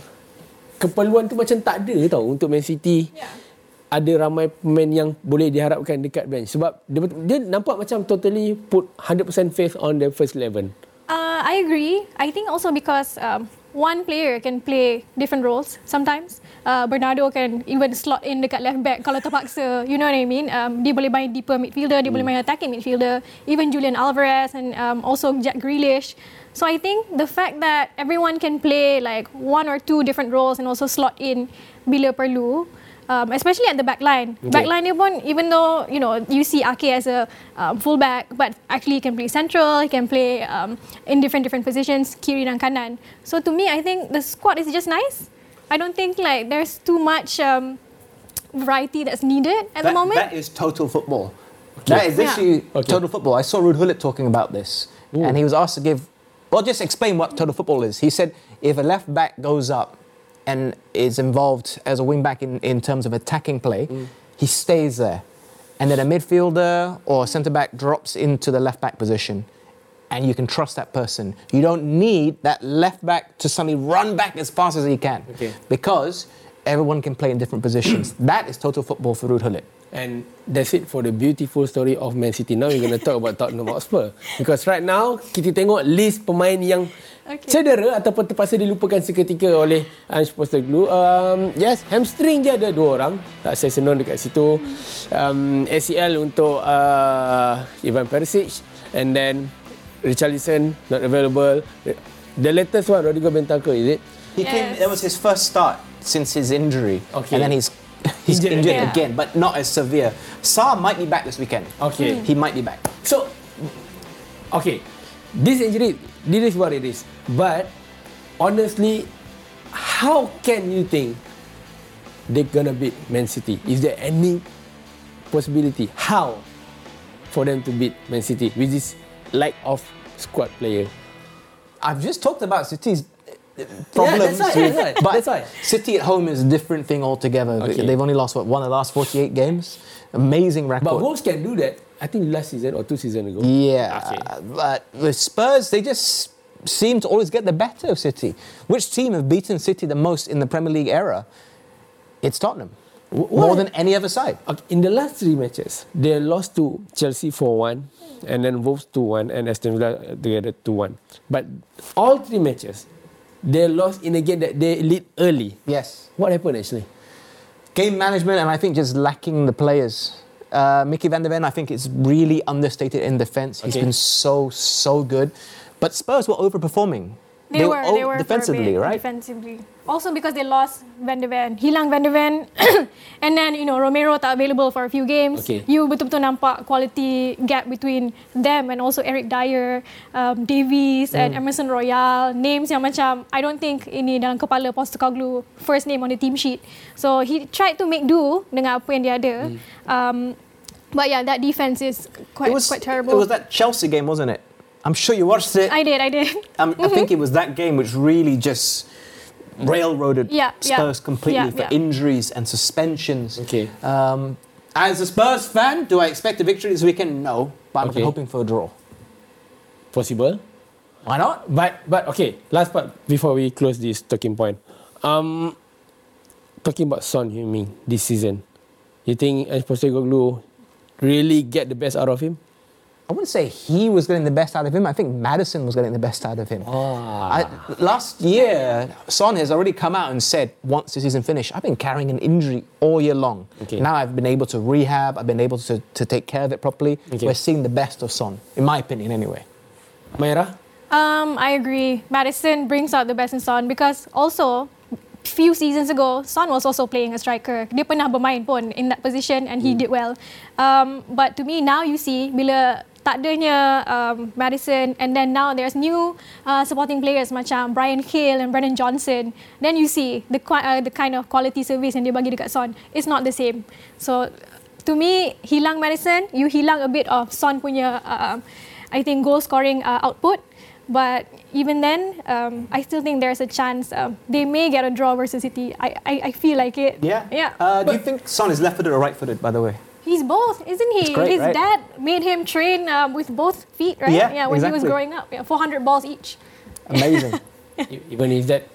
keperluan tu macam tak ada tau untuk Man City. Yeah. Ada ramai pemain yang boleh diharapkan dekat bench sebab dia, dia nampak macam totally put 100% faith on the first 11. Uh, I agree. I think also because um, one player can play different roles sometimes. Uh, Bernardo can even slot in dekat left back kalau terpaksa. You know what I mean? Um, dia boleh main deeper midfielder, dia boleh main attacking midfielder. Even Julian Alvarez and um, also Jack Grealish. So I think the fact that everyone can play like one or two different roles and also slot in bila perlu. Um, especially at the back line. Okay. Back line pun, even though, you know, you see Ake as a um, fullback, but actually he can play central, he can play um, in different different positions, kiri dan kanan. So to me, I think the squad is just nice. I don't think like there's too much um, variety that's needed at the moment. That is total football. That is Yeah. actually Okay. total football. I saw Ruud Gullit talking about this, and he was asked to give, well, just explain what total football is. He said if a left back goes up and is involved as a wing back in, in terms of attacking play, he stays there, and then a midfielder or centre back drops into the left back position. And you can trust that person. You don't need that left back to suddenly run back as fast as he can. Okay. Because everyone can play in different positions. that is total football for Ruud Gullit. And that's it for the beautiful story of Man City. Now we're going to talk about Tottenham Hotspur. Because right now, kita tengok list pemain yang Okay. cedera ataupun terpaksa dilupakan seketika oleh Ange Postecoglou. Um, yes, hamstring dia ada dua orang. Tak saya senang dekat situ. Um, ACL untuk uh, Ivan Perisic. And then Richarlison not available. The latest one, Rodrigo Bentancur, is it? He came. Yes. That was his first start since his injury, Okay. and then he's he's Injured injured, again. again. but not as severe. Saar might be back this weekend. Okay. he might be back. So, okay, this injury, this is what it is. But honestly, how can you think they're gonna beat Man City? Is there any possibility how for them to beat Man City with this lack of squad player? I've just talked about City's uh, problems, that's right, that's right, but that's right. City at home is a different thing altogether. They- Okay. They've only lost what one of the last forty-eight games. Amazing record. But Wolves can do that. I think last season or two seasons ago. Yeah, Okay. but with Spurs, they just seem to always get the better of City. Which team have beaten City the most in the Premier League era? It's Tottenham, More than any other side. Okay, in the last three matches, they lost to Chelsea 4 1, and then Wolves 2 1, and Aston Villa together 2 1. But all three matches, they lost in a game that they lead early. Yes. What happened actually? Game management, and I think just lacking the players. Uh, Micky van de Ven, I think is really understated in defence. He's Okay. been so, so good. But Spurs were overperforming. They, were, o- they were defensively, right? Defensively. Also because they lost Van de Ven, hilang Van de Ven, and then you know Romero tak available for a few games. Okay. You betul-betul nampak quality gap between them and also Eric Dier, um, Davies and Hmm. Emerson Royal. Names yang macam I don't think ini dalam kepala Postecoglou first name on the team sheet. So he tried to make do dengan apa yang dia ada. Um, but yeah, that defense is quite it was quite terrible. It was that Chelsea game, wasn't it? I'm sure you watched it. I did, I did. Um, I think it was that game which really just railroaded Yeah, yeah, Spurs completely yeah, for yeah. injuries and suspensions. Okay. Um, as a Spurs fan, do I expect a victory this weekend? No, but I'm Okay. hoping for a draw. Possible? Why not? But but okay, last part before we close this talking point. Um, talking about Son Heung-min this season, you think Ange Postecoglou really get the best out of him? I wouldn't say he was getting the best out of him. I think Maddison was getting the best out of him. I, last year, Son has already come out and said, once the season finished, I've been carrying an injury all year long. Okay. Now I've been able to rehab, I've been able to, to take care of it properly. Okay. We're seeing the best of Son, in my opinion, anyway. Maira? Um, I agree. Maddison brings out the best in Son because also few seasons ago, Son was also playing a striker. Dia pernah bermain pun in that position and he did well. Um, but to me now you see bila tak adanya um, Maddison and then now there's new uh, supporting players macam Bryan Gil and Brennan Johnson. Then you see the uh, the kind of quality service yang dia bagi dekat Son. It's not the same. So to me, hilang Maddison, you hilang a bit of Son punya uh, I think goal scoring uh, output. But even then, um, I still think there's a chance um, they may get a draw versus City. I, I, I feel like it. Yeah. Uh, do you think Son is left footed or right footed, by the way? He's both, isn't he? Great, His right? dad made him train um, with both feet, right? Yeah, yeah when he was growing up. Yeah, 400 balls each. Amazing. Even his dad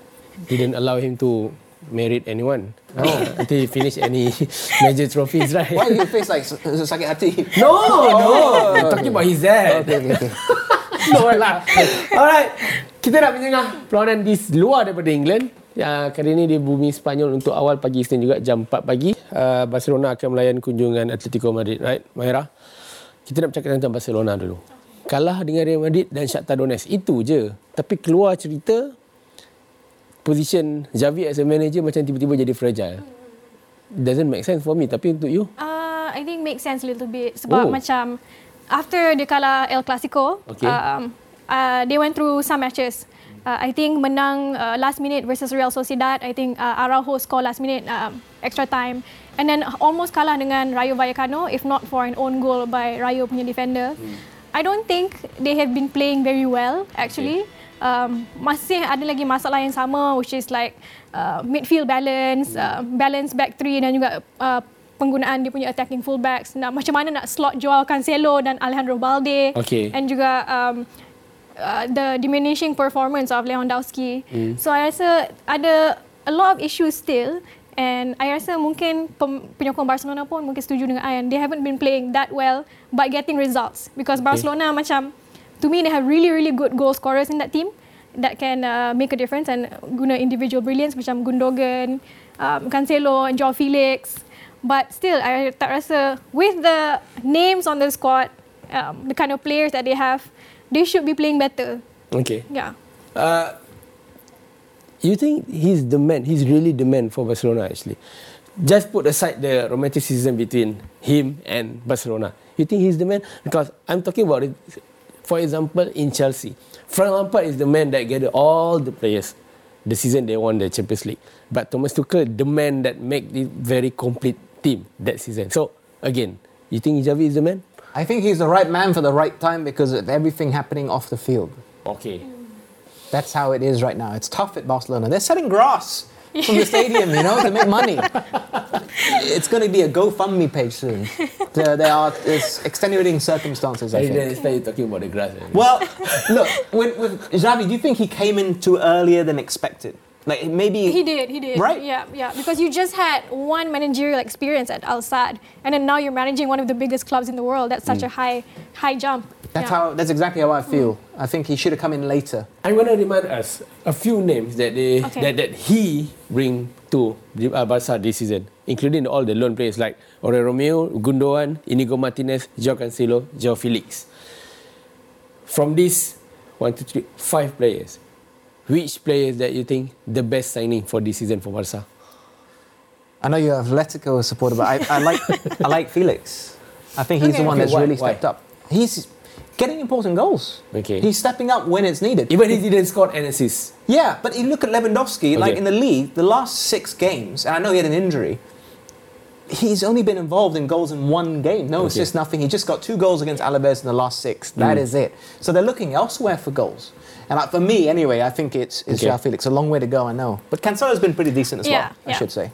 didn't allow him to marry anyone. Oh. Until he finished any major trophies, right? Why do you face like s- s- sakit hati? No, no. We're talking about his dad. Okay, okay, okay. no lah. Alright. Kita nak menjengah perlawanan di luar daripada England. Ya, kali ini di bumi Spanyol untuk awal pagi Isnin juga jam 4 pagi. Uh, Barcelona akan melayan kunjungan Atletico Madrid. Right, Mahira? Kita nak bercakap tentang Barcelona dulu. Kalah dengan Real Madrid dan Shakhtar Donetsk. Itu je. Tapi keluar cerita position Xavi as a manager macam tiba-tiba jadi fragile. Doesn't make sense for me. Tapi untuk you? Uh, I think makes sense a little bit sebab Oh. macam after dia kalah El Clasico, Okay. um, uh, they went through some matches. Uh, I think menang uh, last minute versus Real Sociedad. I think uh, Araujo score last minute um, extra time. And then almost kalah dengan Rayo Vallecano if not for an own goal by Rayo punya defender. Hmm. I don't think they have been playing very well actually. Okay. Um, masih ada lagi masalah yang sama which is like uh, midfield balance, uh, balance back three dan juga uh, penggunaan dia punya attacking fullbacks. Nak macam mana nak slot Joao Cancelo dan Alejandro Balde. Okay. And juga um, uh, the diminishing performance of Lewandowski. Mm. So I rasa ada a lot of issues still. And I rasa mungkin penyokong Barcelona pun mungkin setuju dengan Ian. They haven't been playing that well but getting results. Because Barcelona okay. macam, to me they have really really good goal scorers in that team that can uh, make a difference and guna individual brilliance macam Gundogan, um, Cancelo and Joao Felix. But still, I tak rasa with the names on the squad, um, the kind of players that they have, they should be playing better. Okay. Yeah. Uh, you think he's the man? He's really the man for Barcelona actually. Just put aside the romanticism between him and Barcelona. You think he's the man? Because I'm talking about it. For example, in Chelsea, Frank Lampard is the man that gathered all the players. The season they won the Champions League, but Thomas Tuchel, the man that make it very complete team that season. So again, you think Xavi is the man? I think he's the right man for the right time because of everything happening off the field. Okay. That's how it is right now. It's tough at Barcelona. They're selling grass from the stadium, you know, to make money. It's going to be a GoFundMe page soon. there are extenuating circumstances. I think. Start talking about the grass. Well, look, with, with Xavi, do you think he came in too earlier than expected? Like maybe he did, he did. Right? Yeah, yeah. Because you just had one managerial experience at Al Sadd, and then now you're managing one of the biggest clubs in the world. That's such mm. a high, high jump. That's yeah. how. That's exactly how I feel. Mm. I think he should have come in later. I'm gonna remind us a few names that they okay. that, that he bring to uh, Barca this season, including all the loan players like Oriol Romeu, Gundogan, Inigo Martinez, Joao Cancelo, Joao Felix. From these one, two, three, five players, which players that you think the best signing for this season for Barca? I know you're Atletico supporter, but I, I like I like Felix. I think he's okay. the one that's why, really stepped why? up. He's getting important goals. Okay. He's stepping up when it's needed. Even if he didn't score an assist. Yeah, but you look at Lewandowski, okay. like in the league, the last six games, and I know he had an injury, he's only been involved in goals in one game. No okay. assist, nothing. He just got two goals against Alaves in the last six. That mm. is it. So they're looking elsewhere for goals. And like, for me, anyway, I think it's, it's okay. Joao Felix. A long way to go, I know. But Cancelo's been pretty decent as yeah, well, yeah. I should say.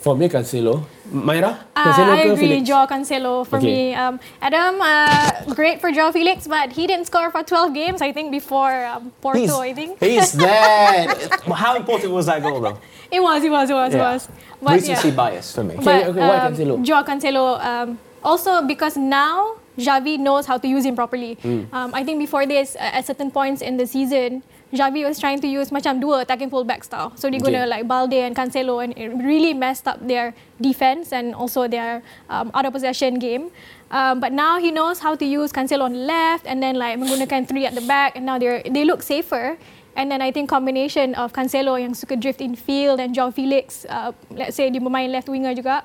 For me, Cancelo. Maira? Uh, Cancelo I agree, Felix? Joao Cancelo for okay. me. Um, Adam, uh, great for Joao Felix, but he didn't score for 12 games, I think, before um, Porto, he's, I think. He's there. How important was that goal, though? It was, it was, it was, yeah. it was. But, Recency yeah. bias for me. But, okay, why um, Cancelo? Joao Cancelo, um, also because now Xavi knows how to use him properly. Mm. Um, I think before this, at certain points in the season, Xavi was trying to use macam dua attacking fullback style. So they're okay. gonna like Balde and Cancelo, and it really messed up their defense and also their um, out of possession game. Um, but now he knows how to use Cancelo on the left and then like menggunakan three at the back, and now they they look safer. And then I think combination of Cancelo yang suka drift in field and Joao Felix, uh, let's say dia bermain left winger juga.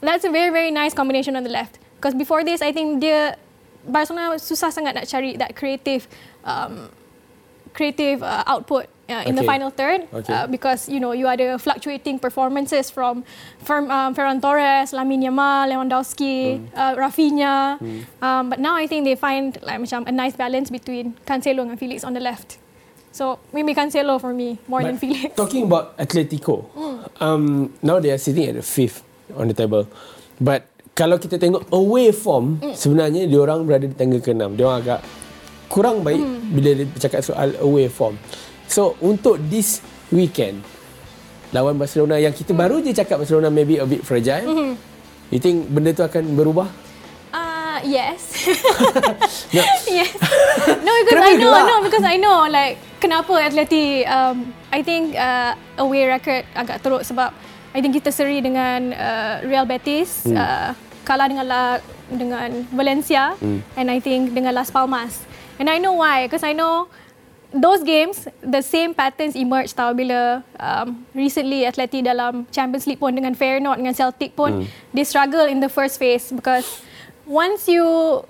That's a very very nice combination on the left. Because before this, I think dia Barcelona susah sangat nak cari that creative um, creative uh, output uh, in okay. the final third okay. uh, because you know you had the fluctuating performances from from um, Ferran Torres, Lamine Yamal, Lewandowski, mm. uh, Rafinha. Mm. Um, but now I think they find like macam a nice balance between Cancelo and Felix on the left. So maybe Cancelo for me more but than Felix. Talking about Atletico, mm. um, now they are sitting at the fifth on the table, but kalau kita tengok away form mm. sebenarnya dia orang berada di tangga ke-6. Dia orang agak kurang baik hmm. bila dia bercakap soal away form. So untuk this weekend lawan Barcelona yang kita hmm. baru je cakap Barcelona maybe a bit fragile. Hmm. You think benda tu akan berubah? Uh, yes. no. yes. No because I know, no because I know like kenapa Atleti um, I think uh, away record agak teruk sebab I think kita seri dengan uh, Real Betis hmm. uh, kalah dengan La, dengan Valencia hmm. and I think dengan Las Palmas. And I know why, because I know those games, the same patterns emerge tau bila um, recently Atleti dalam Champions League pun dengan Feyenoord dengan Celtic pun, mm. they struggle in the first phase because once you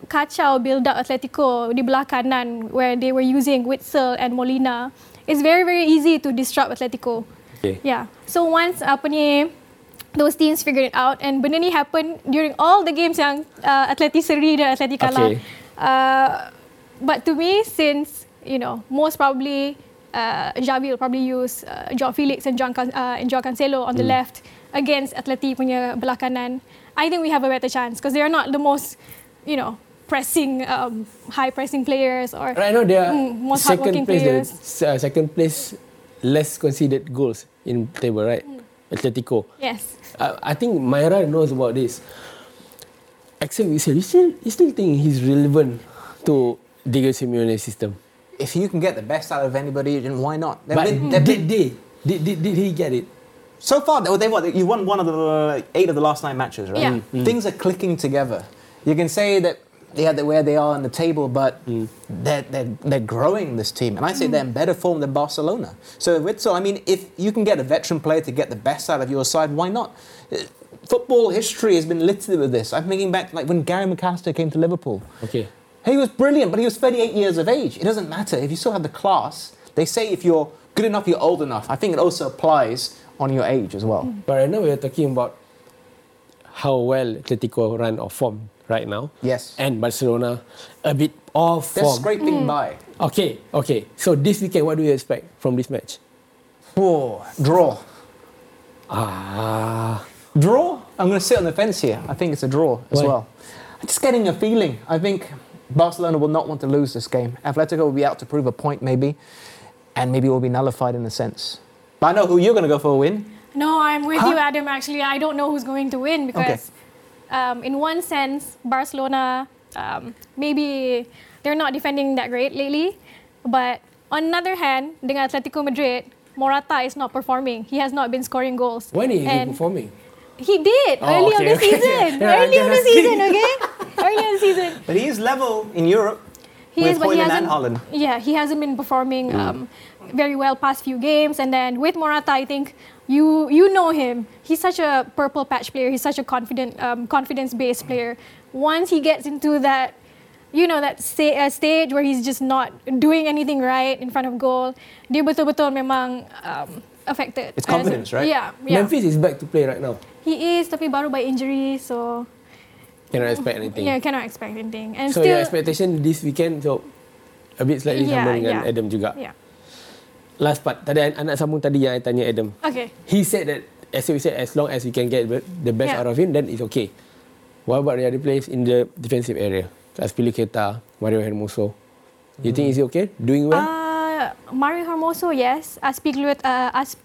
kacau build up Atletico di belah kanan where they were using Witzel and Molina, it's very very easy to disrupt Atletico. Okay. Yeah. So once apa ni those teams figured it out and benda ni happen during all the games yang uh, Atleti seri dan Atleti kalah. Okay. Uh, but to me since you know most probably uh, Xavi will probably use uh, Joao Felix and John Can- uh, and Joao Cancelo on the left against Atleti punya belah kanan. I think we have a better chance because they are not the most you know pressing um, high pressing players or Right now they are Mm, most second hardworking place. The, players. uh, second place, less conceded goals in table, right? Mm. Atletico. yes. Uh, I think Maira knows about this. Axel Witsel, you still, you still think he's relevant to Diego Simeone's system? If you can get the best out of anybody, then why not? They've But been- did been- they? Did, did, did he get it? So far, they, they what? You won one of the uh, eight of the last nine matches, right? Yeah. Mm, Things are clicking together. You can say that they are where they are on the table, but Mm. they're, they're, they're growing this team, and I say they're in better form than Barcelona. So Witsel, I mean, if you can get a veteran player to get the best out of your side, why not? Uh, Football history has been littered with this. I'm thinking back like when Gary McAllister came to Liverpool. Okay. He was brilliant, but he was 38 years of age. It doesn't matter. If you still have the class, they say if you're good enough, you're old enough. I think it also applies on your age as well. But right now we are talking about how well Atletico run or form right now. Yes. And Barcelona a bit off They're form. scraping by. Okay, okay. So this weekend, what do you expect from this match? Whoa, draw. Ah, Draw? I'm going to sit on the fence here. I think it's a draw as Why? well. I'm just getting a feeling. I think Barcelona will not want to lose this game. Atletico will be out to prove a point, maybe, and maybe it will be nullified in a sense. But I know who you're going to go for a win. No, I'm with Huh? you, Adam. Actually, I don't know who's going to win because, um, in one sense, Barcelona um, maybe they're not defending that great lately, but on another hand, dengan Atletico Madrid, Morata is not performing. He has not been scoring goals. when is he And performing? He did Oh, early on the okay. season. Yeah, early on the season, okay? early on the season. But he is level in Europe He with is, but he hasn't. Haaland. Yeah, he hasn't been performing um, very well past few games. And then with Morata, I think you you know him. He's such a purple patch player. He's such a confident, um, confidence-based player. Once he gets into that, you know, that sta- uh, stage where he's just not doing anything right in front of goal, dia betul-betul memang um, affected. It's confidence, right? Yeah, yeah. Memphis is back to play right now. He is, tapi baru by injury, so Cannot expect anything. yeah, cannot expect anything. And so still, your expectation this weekend so a bit slightly Yeah, sama dengan yeah. Adam juga. yeah. Last part, tadi anak sambung tadi yang I tanya Adam. Okay. He said that as we said, as long as we can get the best Yeah. out of him, then it's okay. What about the other players in the defensive area? Aspilicueta, Mario Hermoso. You think is he okay? Doing well? Uh, Mario Hermoso, yes. Aspilicueta, uh, As-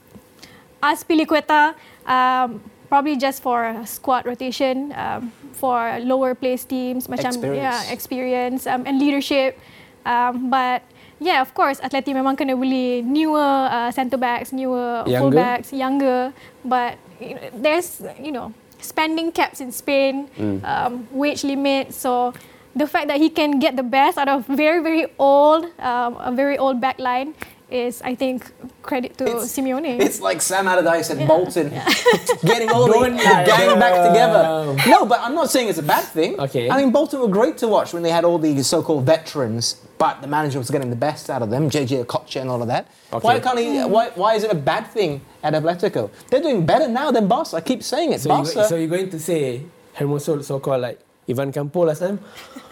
Aspilicueta um, probably just for squad rotation um, for lower place teams, macam Experience. yeah, experience um, and leadership. Um, but yeah, of course, Atleti memang kena beli newer uh, centre backs, newer Younger? full backs, younger. But you know, there's you know spending caps in Spain, um, wage limit. So the fact that he can get the best out of very very old, um, a very old back line is, I think, credit to It's- Simeone. It's like Sam Allardyce and Bolton getting all the, Don't the gang back together. Um, no, but I'm not saying it's a bad thing. Okay. I mean, Bolton were great to watch when they had all these so-called veterans, but the manager was getting the best out of them, JJ Okocha and all of that. Why can't he? Why, why is it a bad thing at Atletico? They're doing better now than Barca. I keep saying it. so, you, Barca. so you're going to say Hermoso so-called like Ivan Campo last time?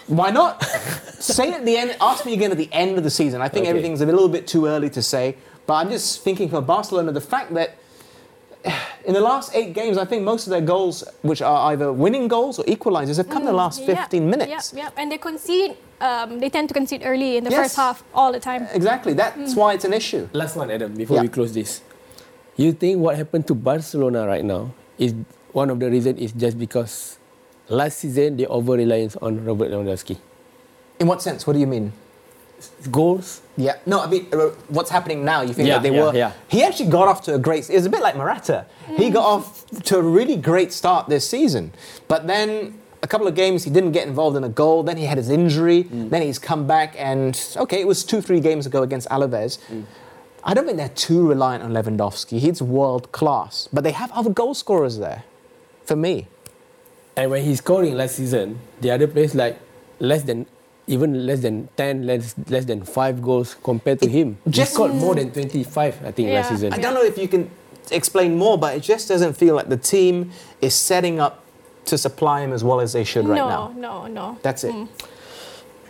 Why not? say it at the end. Ask me again at the end of the season. I think Okay. everything's a little bit too early to say. But I'm just thinking for Barcelona, the fact that in the last eight games, I think most of their goals, which are either winning goals or equalizers, have come in the last 15 minutes. Yeah, yeah. and they concede. Um, they tend to concede early in the Yes. first half all the time. Exactly. That's why it's an issue. Last one, Adam, before Yeah. we close this. You think what happened to Barcelona right now is one of the reasons is just because last season they over reliance on Robert Lewandowski. In what sense? What do you mean? Goals, Yeah. No, I mean, uh, what's happening now? You think Yeah, that they yeah, were. yeah. He actually got off to a great. It was a bit like Morata. He got off to a really great start this season, but then a couple of games he didn't get involved in a goal. Then he had his injury. Then he's come back and okay, it was two, three games ago against Alaves. I don't think they're too reliant on Lewandowski. He's world class, but they have other goal scorers there. For me, And when he's scoring last season, the other players like less than even less than 10, less, less than 5 goals compared to him. He just- scored more than 25, I think, last season. I don't know if you can explain more, but it just doesn't feel like the team is setting up to supply him as well as they should right no, now. no, no. No. That's it. Mm.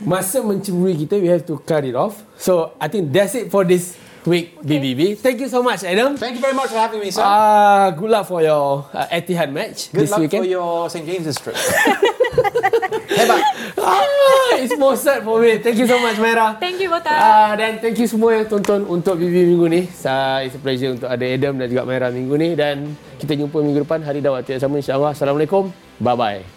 Masa mencemburi kita, we have to cut it off. So, I think that's it for this week, BBB. Thank you so much, Adam. Thank you very much for having me, sir. Uh, good luck for your uh, Etihad match Good this luck weekend. for your St. James's trip. Hebat. Ah, it's more sad for me. Thank you so much, Mera. Thank you, Botak. Ah, dan thank you semua yang tonton untuk BB minggu ni. Sa it's a pleasure untuk ada Adam dan juga Mera minggu ni dan kita jumpa minggu depan hari dan waktu yang sama insya-Allah. Assalamualaikum. Bye bye.